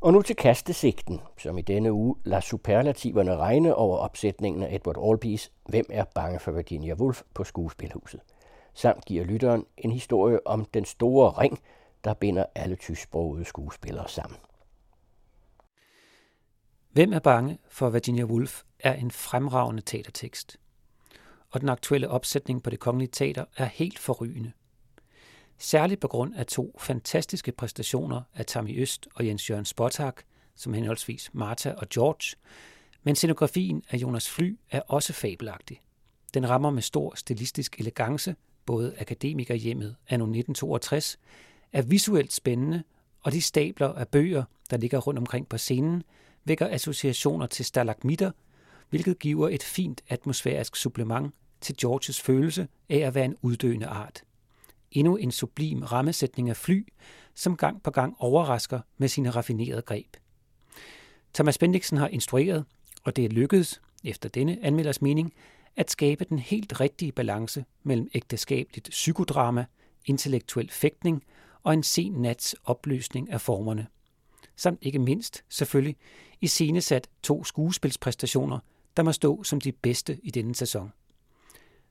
Og nu til kastesigten, som i denne uge lader superlativerne regne over opsætningen af Edward Albees Hvem er bange for Virginia Woolf på skuespilhuset, samt giver lytteren en historie om den store ring, der binder alle tysksprogede skuespillere sammen. Hvem er bange for Virginia Woolf er en fremragende teatertekst. Og den aktuelle opsætning på det kongelige teater er helt forrygende. Særligt på grund af to fantastiske præstationer af Tammy Øst og Jens Jørgen Spottak, som henholdsvis Martha og George, men scenografien af Jonas Fly er også fabelagtig. Den rammer med stor stilistisk elegance, både akademikerhjemmet anno 1962, er visuelt spændende, og de stabler af bøger, der ligger rundt omkring på scenen, vækker associationer til stalagmitter, hvilket giver et fint atmosfærisk supplement til Georges følelse af at være en uddøende art. Endnu en sublim rammesætning af fly, som gang på gang overrasker med sine raffinerede greb. Thomas Bendiksen har instrueret, og det er lykkedes, efter denne anmelders mening, at skabe den helt rigtige balance mellem ægteskabeligt psykodrama, intellektuel fægtning og en sen nats opløsning af formerne. Samt ikke mindst, selvfølgelig, i scenesat to skuespilspræstationer, der må stå som de bedste i denne sæson.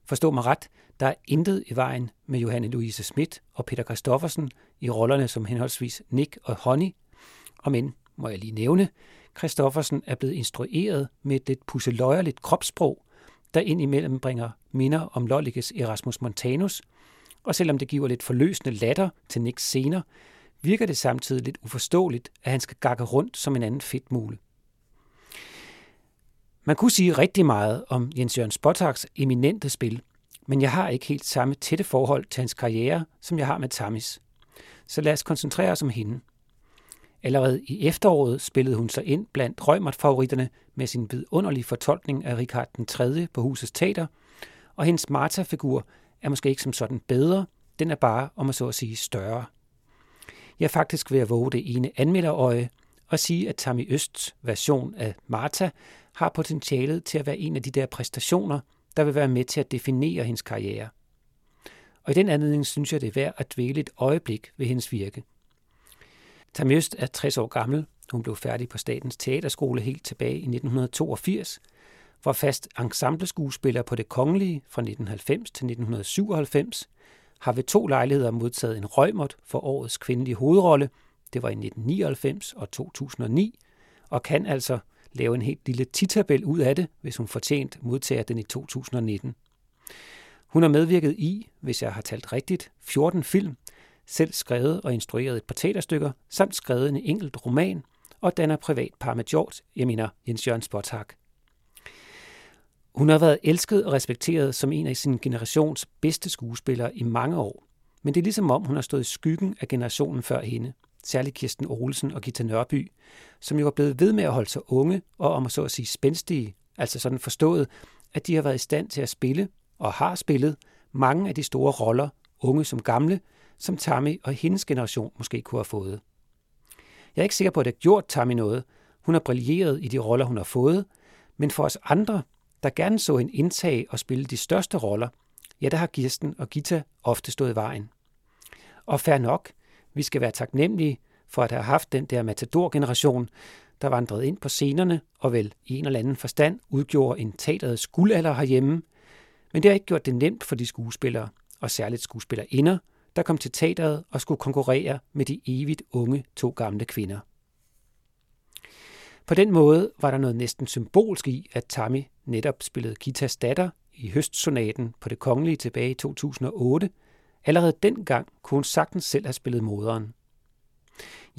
Forstå mig ret, der er intet i vejen med Johanne Louise Schmidt og Peter Christoffersen i rollerne som henholdsvis Nick og Honey. Og men, må jeg lige nævne, Christoffersen er blevet instrueret med et lidt pusseløjerligt kropssprog, der indimellem bringer minder om Lollikes Erasmus Montanus, og selvom det giver lidt forløsende latter til Nicks scener, virker det samtidig lidt uforståeligt, at han skal gakke rundt som en anden fedtmule. Man kunne sige rigtig meget om Jens Jørgen Spottaks eminente spil, men jeg har ikke helt samme tætte forhold til hans karriere, som jeg har med Tamis. Så lad os koncentrere os om hende. Allerede i efteråret spillede hun sig ind blandt Rømert-favoritterne med sin vidunderlige fortolkning af Richard den 3. på Husets Teater, og hendes Martha-figur er måske ikke som sådan bedre, den er bare, om at så at sige, større. Jeg er faktisk ved at våge det ene anmelderøje og sige, at Tammy Østs version af Martha har potentialet til at være en af de der præstationer, der vil være med til at definere hendes karriere. Og i den anledning synes jeg, det er værd at dvæle et øjeblik ved hendes virke. Tammy er 60 år gammel. Hun blev færdig på Statens Teaterskole helt tilbage i 1982, var fast ensembleskuespiller på det kongelige fra 1990 til 1997, har ved to lejligheder modtaget en røgmot for årets kvindelige hovedrolle, det var i 1999 og 2009, og kan altså lave en helt lille titabel ud af det, hvis hun fortjent modtager den i 2019. Hun har medvirket i, hvis jeg har talt rigtigt, 14 film, selv skrevet og instrueret et par teaterstykker, samt skrevet en enkelt roman, og danner privat par med George, jeg mener Jens Jørgen Spottak. Hun har været elsket og respekteret som en af sin generations bedste skuespillere i mange år. Men det er ligesom om, hun har stået i skyggen af generationen før hende. Særligt Kirsten Olsen og Gita Nørby, som jo er blevet ved med at holde sig unge og om at så at sige spændstige. Altså sådan forstået, at de har været i stand til at spille og har spillet mange af de store roller, unge som gamle, som Tammy og hendes generation måske kunne have fået. Jeg er ikke sikker på, at det har gjort Tammy noget. Hun har brilleret i de roller, hun har fået, men for os andre der gerne så en indtag og spille de største roller, ja, der har Kirsten og Gita ofte stået i vejen. Og fair nok, vi skal være taknemmelige for at have haft den der matador-generation, der vandrede ind på scenerne og vel i en eller anden forstand udgjorde en teaterets guldalder herhjemme. Men det har ikke gjort det nemt for de skuespillere, og særligt skuespillerinder, der kom til teateret og skulle konkurrere med de evigt unge to gamle kvinder. På den måde var der noget næsten symbolsk i, at Tammy netop spillede Gitas datter i høstsonaten på det kongelige tilbage i 2008. Allerede dengang kunne hun sagtens selv have spillet moderen.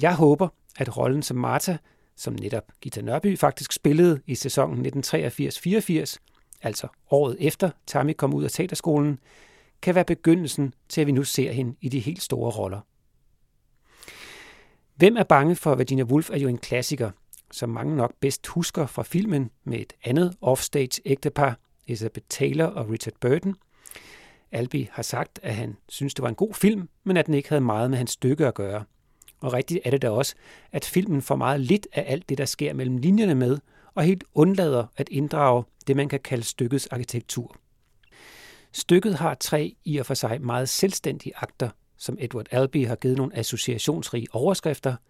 Jeg håber, at rollen som Martha, som netop Gita Nørby faktisk spillede i sæsonen 1983-84, altså året efter Tammy kom ud af teaterskolen, kan være begyndelsen til, at vi nu ser hende i de helt store roller. Hvem er bange for Virginia Woolf er jo en klassiker, som mange nok bedst husker fra filmen med et andet offstage ægtepar, Elizabeth Taylor og Richard Burton. Albi har sagt, at han synes, det var en god film, men at den ikke havde meget med hans stykke at gøre. Og rigtigt er det da også, at filmen får meget lidt af alt det, der sker mellem linjerne med, og helt undlader at inddrage det, man kan kalde stykkets arkitektur. Stykket har tre i og for sig meget selvstændige akter, som Edward Albee har givet nogle associationsrige overskrifter –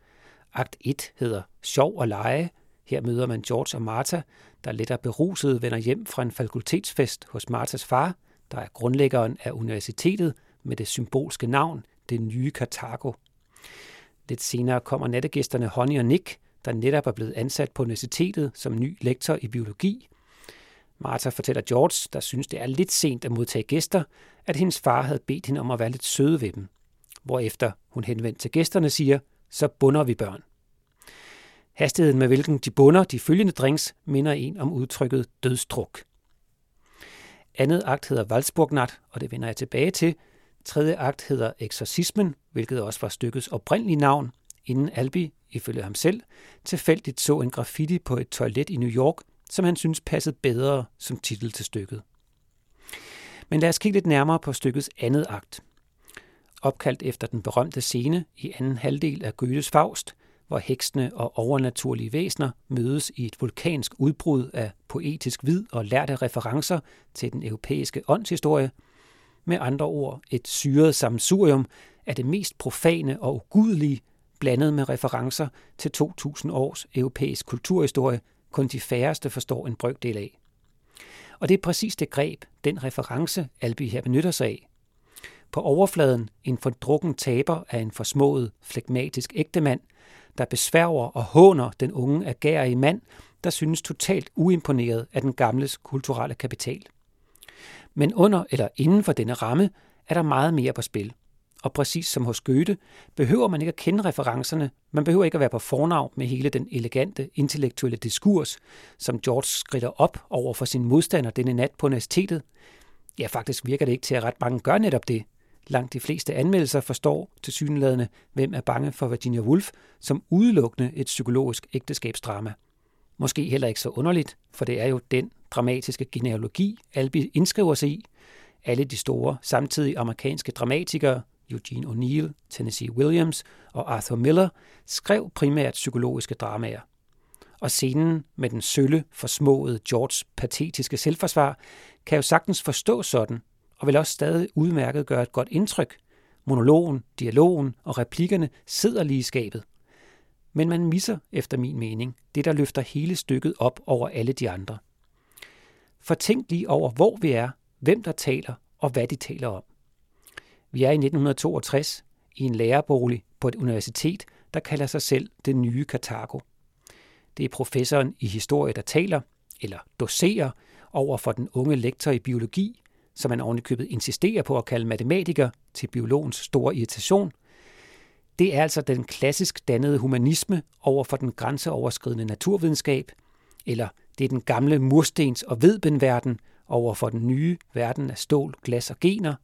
Akt 1 hedder Sjov og lege. Her møder man George og Martha, der lidt er beruset vender hjem fra en fakultetsfest hos Marthas far, der er grundlæggeren af universitetet med det symbolske navn, det nye Karthago. Lidt senere kommer nattegæsterne Honey og Nick, der netop er blevet ansat på universitetet som ny lektor i biologi. Martha fortæller George, der synes, det er lidt sent at modtage gæster, at hendes far havde bedt hende om at være lidt søde ved dem. Hvorefter hun henvendt til gæsterne siger, så bunder vi børn. Hastigheden med hvilken de bunder de følgende drinks minder en om udtrykket dødstruk. Andet akt hedder Waldsburgnat, og det vender jeg tilbage til. Tredje akt hedder Exorcismen, hvilket også var stykkets oprindelige navn, inden Albi, ifølge ham selv, tilfældigt så en graffiti på et toilet i New York, som han synes passede bedre som titel til stykket. Men lad os kigge lidt nærmere på stykkets andet akt. Opkaldt efter den berømte scene i anden halvdel af Goethes Faust, hvor heksene og overnaturlige væsener mødes i et vulkansk udbrud af poetisk vid og lærte referencer til den europæiske åndshistorie. Med andre ord et syret samsurium af det mest profane og ugudelige, blandet med referencer til 2000 års europæisk kulturhistorie, kun de færreste forstår en brøkdel af. Og det er præcis det greb, den reference, Albi her benytter sig af. På overfladen en fordrukken taber af en forsmået, flegmatisk ægtemand, der besværger og håner den unge agerige mand, der synes totalt uimponeret af den gamles kulturelle kapital. Men under eller inden for denne ramme er der meget mere på spil. Og præcis som hos Goethe, behøver man ikke at kende referencerne, man behøver ikke at være på fornavn med hele den elegante intellektuelle diskurs, som George skrider op over for sin modstander denne nat på universitetet. Ja, faktisk virker det ikke til, at ret mange gør netop det. Langt de fleste anmeldelser forstår til synlædende, hvem er bange for Virginia Woolf, som udelukkende et psykologisk ægteskabsdrama. Måske heller ikke så underligt, for det er jo den dramatiske genealogi, Albi indskriver sig i. Alle de store samtidige amerikanske dramatikere, Eugene O'Neill, Tennessee Williams og Arthur Miller, skrev primært psykologiske dramaer. Og scenen med den sølle, forsmåede Georges patetiske selvforsvar kan jo sagtens forstås sådan, og vil også stadig udmærket gøre et godt indtryk. Monologen, dialogen og replikkerne sidder lige i skabet. Men man misser, efter min mening, det, der løfter hele stykket op over alle de andre. For tænk lige over, hvor vi er, hvem der taler og hvad de taler om. Vi er i 1962 i en lærerbolig på et universitet, der kalder sig selv det nye Karthago. Det er professoren i historie, der taler, eller doserer, over for den unge lektor i biologi, som man ovenikøbet insisterer på at kalde matematiker til biologens store irritation, det er altså den klassisk dannede humanisme over for den grænseoverskridende naturvidenskab, eller det er den gamle murstens- og vedbenverden over for den nye verden af stål, glas og gener.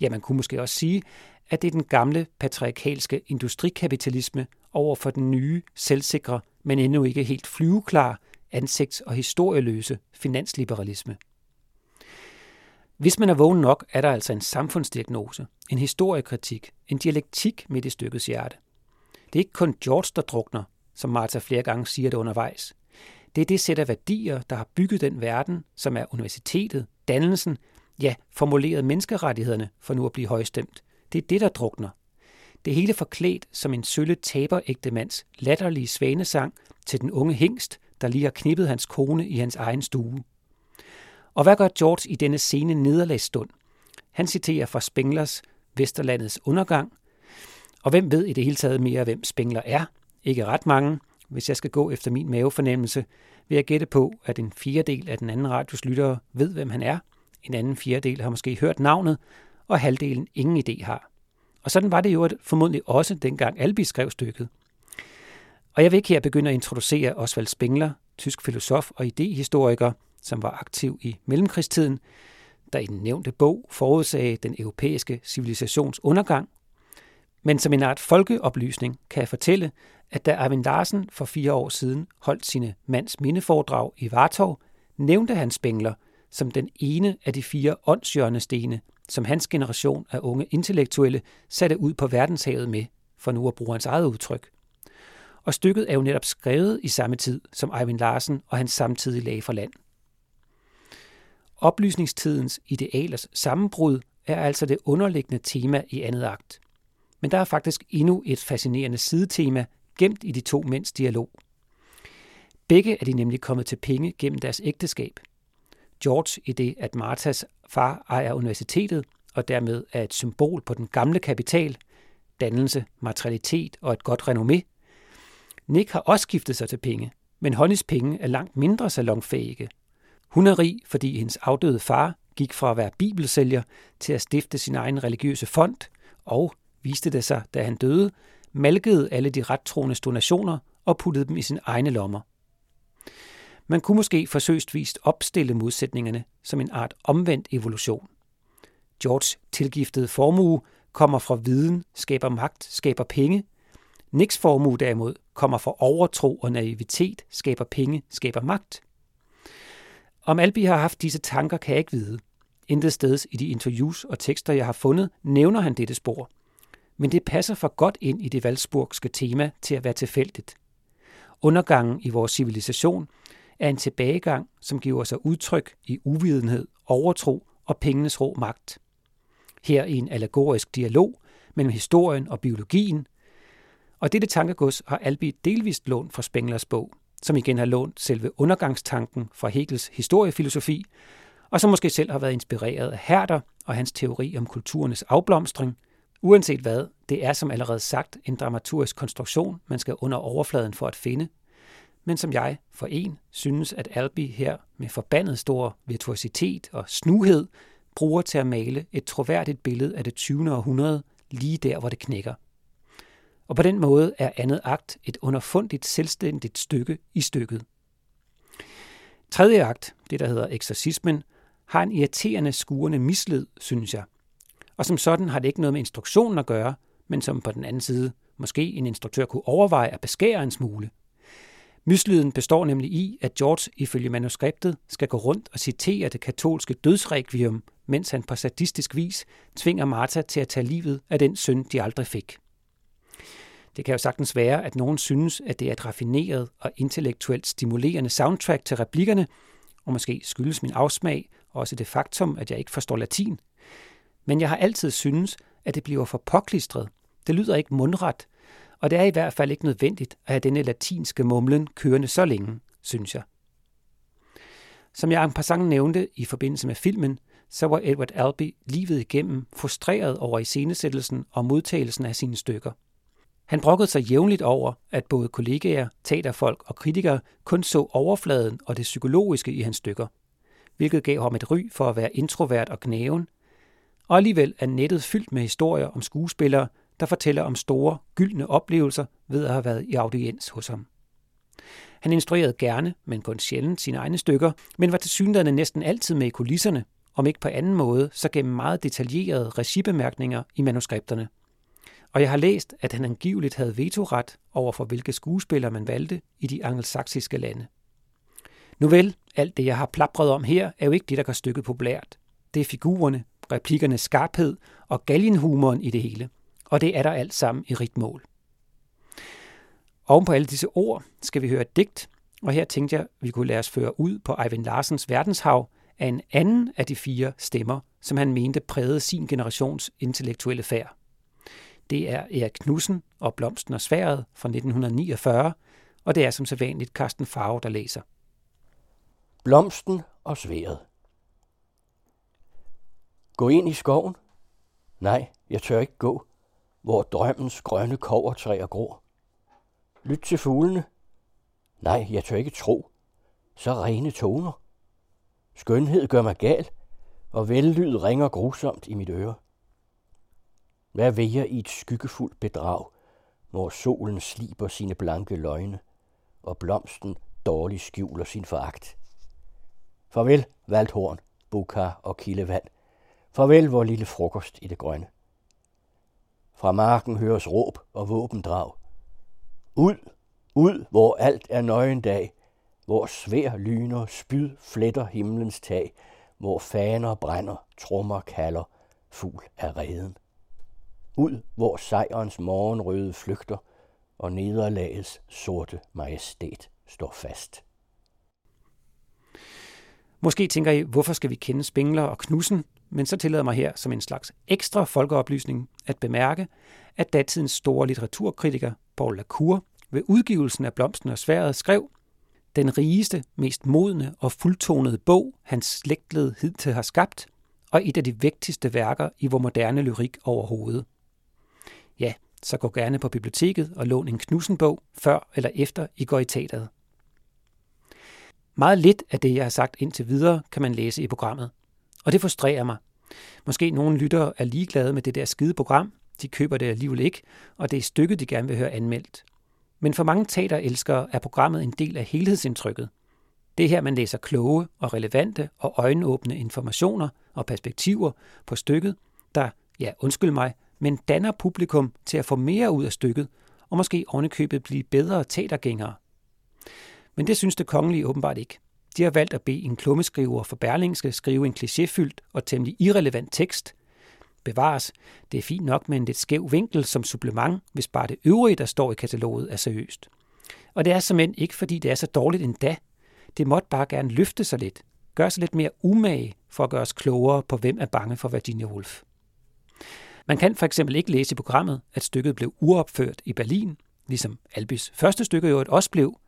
Ja, man kunne måske også sige, at det er den gamle patriarkalske industrikapitalisme over for den nye, selvsikre, men endnu ikke helt flyveklar, ansigts- og historieløse finansliberalisme. Hvis man er vågen nok, er der altså en samfundsdiagnose, en historiekritik, en dialektik midt i stykkets hjerte. Det er ikke kun George, der drukner, som Martha flere gange siger det undervejs. Det er det sæt af værdier, der har bygget den verden, som er universitetet, dannelsen, ja, formuleret menneskerettighederne for nu at blive højstemt. Det er det, der drukner. Det hele forklædt som en sølle taberægte mands latterlige svanesang til den unge hængst, der lige har knippet hans kone i hans egen stue. Og hvad gør George i denne sene nederlagsstund? Han citerer fra Spenglers Vesterlandets undergang. Og hvem ved i det hele taget mere, hvem Spengler er? Ikke ret mange. Hvis jeg skal gå efter min mavefornemmelse, vil jeg gætte på, at en fjerdedel af den anden radios lyttere ved, hvem han er. En anden fjerdedel har måske hørt navnet, og halvdelen ingen idé har. Og sådan var det jo formodentlig også dengang Albi skrev stykket. Og jeg vil ikke her begynde at introducere Osvald Spengler, tysk filosof og idehistoriker, som var aktiv i mellemkrigstiden, der i den nævnte bog forudsagde den europæiske civilisations undergang. Men som en art folkeoplysning kan jeg fortælle, at da Arvind Larsen for fire år siden holdt sine mands mindeforedrag i Vartov, nævnte han Spengler som den ene af de fire åndshjørnestene, som hans generation af unge intellektuelle satte ud på verdenshavet med, for nu at bruge hans eget udtryk. Og stykket er jo netop skrevet i samme tid, som Eivind Larsen og hans samtidige lag for land. Oplysningstidens idealers sammenbrud er altså det underliggende tema i andet akt. Men der er faktisk endnu et fascinerende sidetema gemt i de to mænds dialog. Begge er de nemlig kommet til penge gennem deres ægteskab. George i det, at Martas far ejer universitetet, og dermed er et symbol på den gamle kapital, dannelse, materialitet og et godt renommé. Nick har også skiftet sig til penge, men Honnys penge er langt mindre salonfæge. Hun er rig, fordi hendes afdøde far gik fra at være bibelsælger til at stifte sin egen religiøse fond, og, viste det sig, da han døde, malkede alle de rettroende donationer og puttede dem i sine egne lommer. Man kunne måske forsøgsvist opstille modsætningerne som en art omvendt evolution. George tilgiftede formue kommer fra viden, skaber magt, skaber penge. Nicks formue derimod kommer fra overtro og naivitet, skaber penge, skaber magt. Om Albi har haft disse tanker, kan jeg ikke vide. Intet steds i de interviews og tekster, jeg har fundet, nævner han dette spor. Men det passer for godt ind i det valsburgske tema til at være tilfældigt. Undergangen i vores civilisation er en tilbagegang, som giver sig udtryk i uvidenhed, overtro og pengenes rå magt. Her i en allegorisk dialog mellem historien og biologien, og dette tankegods har Albi delvist lånt fra Spenglers bog, som igen har lånt selve undergangstanken fra Hegels historiefilosofi, og som måske selv har været inspireret af Herder og hans teori om kulturernes afblomstring. Uanset hvad, det er som allerede sagt en dramaturgisk konstruktion, man skal under overfladen for at finde, men som jeg for en synes, at Albi her med forbandet stor virtuositet og snuhed bruger til at male et troværdigt billede af det 20. århundrede lige der, hvor det knækker. Og på den måde er andet akt et underfundigt selvstændigt stykke i stykket. Tredje akt, det der hedder eksorcismen, har en irriterende skurende misled, synes jeg. Og som sådan har det ikke noget med instruktionen at gøre, men som på den anden side måske en instruktør kunne overveje at beskære en smule. Myslyden består nemlig i, at George ifølge manuskriptet skal gå rundt og citere det katolske dødsrekvium, mens han på sadistisk vis tvinger Martha til at tage livet af den søn, de aldrig fik. Det kan jo sagtens være, at nogen synes, at det er et raffineret og intellektuelt stimulerende soundtrack til replikkerne, og måske skyldes min afsmag også det faktum, at jeg ikke forstår latin. Men jeg har altid synes, at det bliver for påklistret. Det lyder ikke mundret, og det er i hvert fald ikke nødvendigt at have denne latinske mumlen kørende så længe, synes jeg. Som jeg en passant nævnte i forbindelse med filmen, så var Edward Albee livet igennem frustreret over iscenesættelsen og modtagelsen af sine stykker. Han brokkede sig jævnligt over, at både kollegaer, teaterfolk og kritikere kun så overfladen og det psykologiske i hans stykker, hvilket gav ham et ry for at være introvert og knæven. Og alligevel er nettet fyldt med historier om skuespillere, der fortæller om store, gyldne oplevelser ved at have været i audiens hos ham. Han instruerede gerne, men kun sjældent, sine egne stykker, men var til synligheden næsten altid med i kulisserne, om ikke på anden måde, så gennem meget detaljerede regibemærkninger i manuskripterne. Og jeg har læst, at han angiveligt havde vetoret over for hvilke skuespillere man valgte i de angelsaksiske lande. Nu vel, alt det jeg har plapret om her, er jo ikke det, der gør stykket populært. Det er figurerne, replikkernes skarphed og galgenhumoren i det hele. Og det er der alt sammen i rigt mål. Oven på alle disse ord skal vi høre et digt, og her tænkte jeg, at vi kunne lade os føre ud på Eivind Larsens verdenshav af en anden af de fire stemmer, som han mente prægede sin generations intellektuelle færd. Det er Erik Knudsen og Blomsten og Sværet fra 1949, og det er som sædvanligt Carsten Farve, der læser. Blomsten og Sværet Gå ind i skoven? Nej, jeg tør ikke gå, hvor drømmens grønne kovertræer gror. Lyt til fuglene? Nej, jeg tør ikke tro. Så rene toner. Skønhed gør mig gal, og vellyd ringer grusomt i mit øre. Hvad vil jeg i et skyggefuldt bedrag, hvor solen sliber sine blanke løgne, og blomsten dårligt skjuler sin foragt? Farvel, Valdhorn, Bukar og Kildevand. Farvel, vor lille frokost i det grønne. Fra marken høres råb og våbendrag. Ud, ud, hvor alt er nøgen dag, hvor svær lyner, spyd fletter himlens tag, hvor faner brænder, trommer kalder, fugl er reden. Ud, hvor sejrens morgenrøde flygter, og nederlagets sorte majestæt står fast. Måske tænker I, hvorfor skal vi kende Spengler og Knudsen? Men så tillader mig her som en slags ekstra folkeoplysning at bemærke, at datidens store litteraturkritiker Paul Lacour ved udgivelsen af Blomsten og Sværet skrev, den rigeste, mest modne og fuldtonede bog, hans slægtled hidtil har skabt, og et af de vigtigste værker i vor moderne lyrik overhovedet. Ja, så gå gerne på biblioteket og lån en Knudsenbog, før eller efter I går i teateret. Meget lidt af det, jeg har sagt indtil videre, kan man læse i programmet. Og det frustrerer mig. Måske nogle lyttere er ligeglade med det der skide program, de køber det alligevel ikke, og det er stykket, de gerne vil høre anmeldt. Men for mange teaterelskere er programmet en del af helhedsindtrykket. Det er her, man læser kloge og relevante og øjenåbne informationer og perspektiver på stykket, der, ja undskyld mig, men danner publikum til at få mere ud af stykket, og måske ovenikøbet blive bedre teatergængere. Men det synes det kongelige åbenbart ikke. De har valgt at bede en klummeskriver for Berlingske skrive en klichéfyldt og temmelig irrelevant tekst. Bevares, det er fint nok med en lidt skæv vinkel som supplement, hvis bare det øvrige, der står i kataloget, er seriøst. Og det er simpelthen ikke, fordi det er så dårligt endda. Det måtte bare gerne løfte sig lidt. Gøre sig lidt mere umage for at gøre os klogere på, hvem er bange for Virginia Woolf. Man kan for eksempel ikke læse i programmet, at stykket blev uopført i Berlin, ligesom Albis første stykke jo også blev.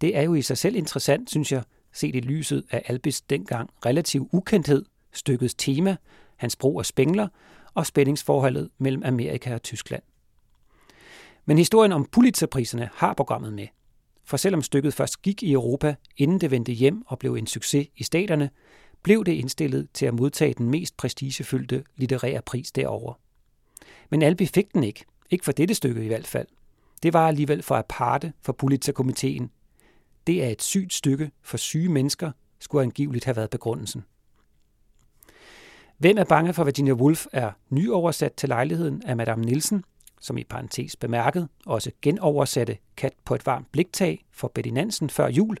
Det er jo i sig selv interessant, synes jeg, set i lyset af Albis dengang relativ ukendthed, stykkets tema, hans brug af spængler og spændingsforholdet mellem Amerika og Tyskland. Men historien om Pulitzerpriserne har programmet med. For selvom stykket først gik i Europa, inden det vendte hjem og blev en succes i staterne, blev det indstillet til at modtage den mest prestigefyldte litterære pris derover. Men Albi fik den ikke. Ikke for dette stykke i hvert fald. Det var alligevel for aparte for Pulitzer-komiteen. Det er et sygt stykke for syge mennesker, skulle angiveligt have været begrundelsen. Hvem er bange for Virginia Woolf er nyoversat til lejligheden af Madame Nielsen, som i parentes bemærket også genoversatte Kat på et varmt bliktag for Betty Nansen før jul,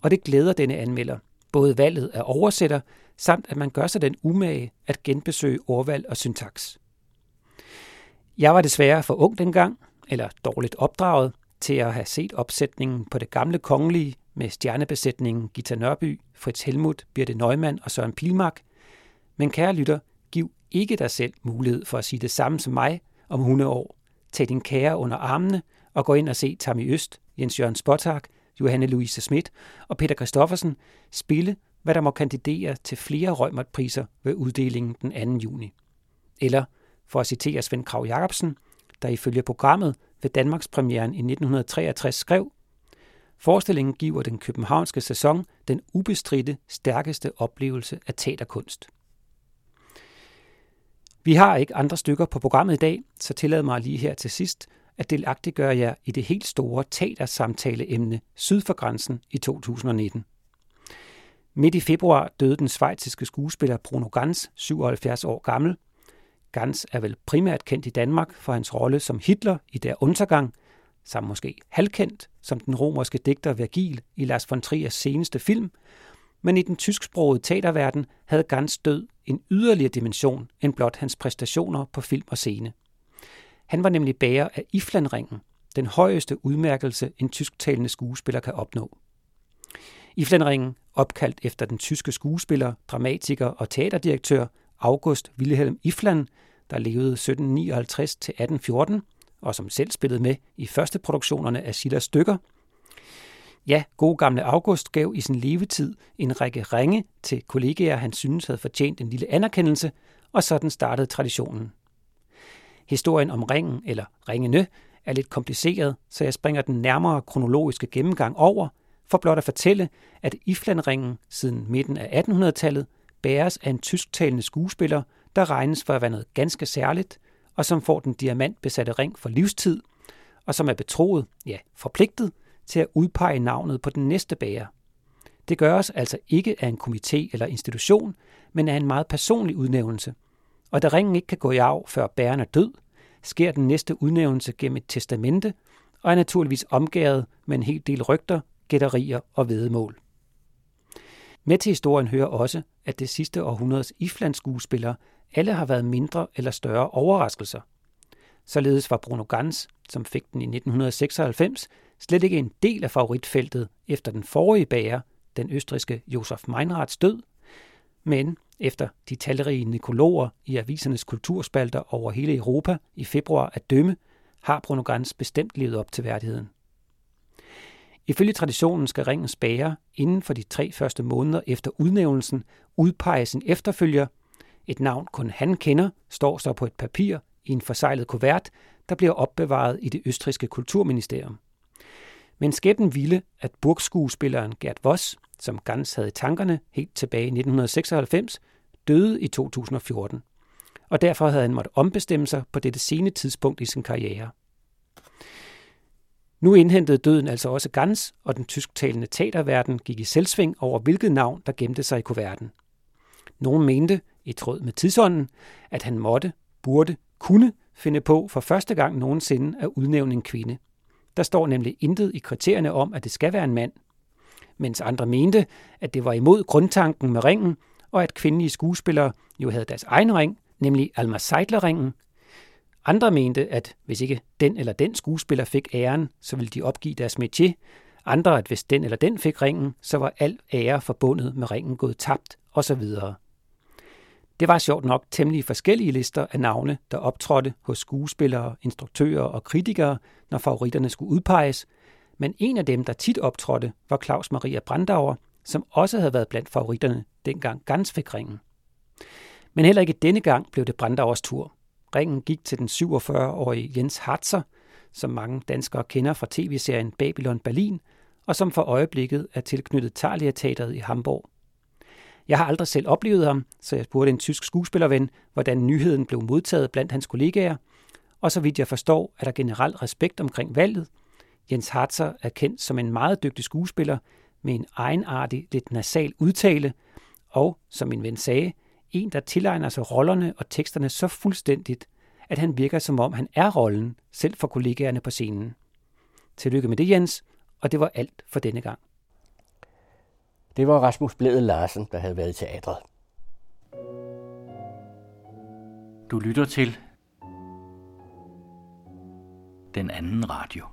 og det glæder denne anmelder, både valget af oversætter, samt at man gør sig den umage at genbesøge ordvalg og syntaks. Jeg var desværre for ung dengang, eller dårligt opdraget, til at have set opsætningen på det gamle kongelige med stjernebesætningen Gita Nørby, Fritz Helmut, Birte Neumann og Søren Pilmark. Men kære lytter, giv ikke dig selv mulighed for at sige det samme som mig om 100 år. Tag din kære under armene og gå ind og se Tammy Øst, Jens Jørgen Spottak, Johanne Louise Schmidt og Peter Christoffersen spille, hvad der må kandidere til flere Rømertpriser ved uddelingen den 2. juni. Eller, for at citere Svend Krav Jacobsen, der ifølge programmet ved Danmarks premieren i 1963 skrev, Forestillingen giver den københavnske sæson den ubestridte stærkeste oplevelse af teaterkunst. Vi har ikke andre stykker på programmet i dag, så tillad mig lige her til sidst at delagtiggøre jer i det helt store teatersamtaleemne syd for grænsen i 2019. Midt i februar døde den svejtiske skuespiller Bruno Gans, 77 år gammel. Gans er vel primært kendt i Danmark for hans rolle som Hitler i Der Untergang, samt måske halvkendt som den romerske digter Vergil i Lars von Triers seneste film, men i den tysksprogede teaterverden havde Gans død en yderligere dimension end blot hans præstationer på film og scene. Han var nemlig bærer af Iflandringen, den højeste udmærkelse en tysktalende skuespiller kan opnå. Iflandringen, opkaldt efter den tyske skuespiller, dramatiker og teaterdirektør August Wilhelm Ifland, der levede 1759 til 1814, og som selv spillede med i første produktionerne af Schillers stykker. Ja, god gamle August gav i sin levetid en række ringe til kollegaer, han synes havde fortjent en lille anerkendelse, og sådan startede traditionen. Historien om ringen, eller ringene, er lidt kompliceret, så jeg springer den nærmere kronologiske gennemgang over, for blot at fortælle, at Iflandringen siden midten af 1800-tallet bæres af en tysktalende skuespiller, der regnes for at være noget ganske særligt, og som får den diamantbesatte ring for livstid, og som er betroet, ja, forpligtet til at udpege navnet på den næste bærer. Det gøres altså ikke af en komité eller institution, men af en meget personlig udnævnelse. Og da ringen ikke kan gå i arv, før bæren er død, sker den næste udnævnelse gennem et testamente, og er naturligvis omgæret med en hel del rygter, gætterier og vedemål. Med til historien hører også, at det sidste århundredes iflandsskuespillere alle har været mindre eller større overraskelser. Således var Bruno Gans, som fik den i 1996, slet ikke en del af favoritfeltet efter den forrige bager, den østriske Josef Meinrads død, men efter de talrige nekologer i avisernes kulturspalter over hele Europa i februar at dømme, har Bruno Gans bestemt levet op til værdigheden. Ifølge traditionen skal ringens bærer inden for de tre første måneder efter udnævnelsen udpege sin efterfølger. Et navn kun han kender, står så på et papir i en forsejlet kuvert, der bliver opbevaret i det østriske kulturministerium. Men skæbnen ville, at burgskuespilleren Gert Voss, som Gans havde i tankerne helt tilbage i 1996, døde i 2014. Og derfor havde han måttet ombestemme sig på dette sene tidspunkt i sin karriere. Nu indhentede døden altså også Gans, og den tysktalende teaterverden gik i selvsving over, hvilket navn, der gemte sig i kuverten. Nogen mente, i tråd med tidsånden, at han måtte, burde, kunne finde på for første gang nogensinde at udnævne en kvinde. Der står nemlig intet i kriterierne om, at det skal være en mand, mens andre mente, at det var imod grundtanken med ringen, og at kvindelige skuespillere jo havde deres egen ring, nemlig Alma Seidler-ringen, andre mente, at hvis ikke den eller den skuespiller fik æren, så ville de opgive deres métier. Andre, at hvis den eller den fik ringen, så var al ære forbundet med ringen gået tabt, osv. Det var sjovt nok temmelig forskellige lister af navne, der optrådte hos skuespillere, instruktører og kritikere, når favoritterne skulle udpeges, men en af dem, der tit optrådte, var Claus Maria Brandauer, som også havde været blandt favoritterne, dengang Gans fik ringen. Men heller ikke denne gang blev det Brandauers tur. Ringen gik til den 47-årige Jens Hartzer, som mange danskere kender fra tv-serien Babylon Berlin, og som for øjeblikket er tilknyttet Thalia Teateret i Hamburg. Jeg har aldrig selv oplevet ham, så jeg spurgte en tysk skuespillerven, hvordan nyheden blev modtaget blandt hans kollegaer, og så vidt jeg forstår, er der generelt respekt omkring valget. Jens Hartzer er kendt som en meget dygtig skuespiller med en egenartig, lidt nasal udtale, og, som min ven sagde, en, der tilegner sig rollerne og teksterne så fuldstændigt, at han virker som om han er rollen, selv for kollegaerne på scenen. Tillykke med det, Jens, og det var alt for denne gang. Det var Rasmus Blæde Larsen, der havde været i teatret. Du lytter til den anden radio.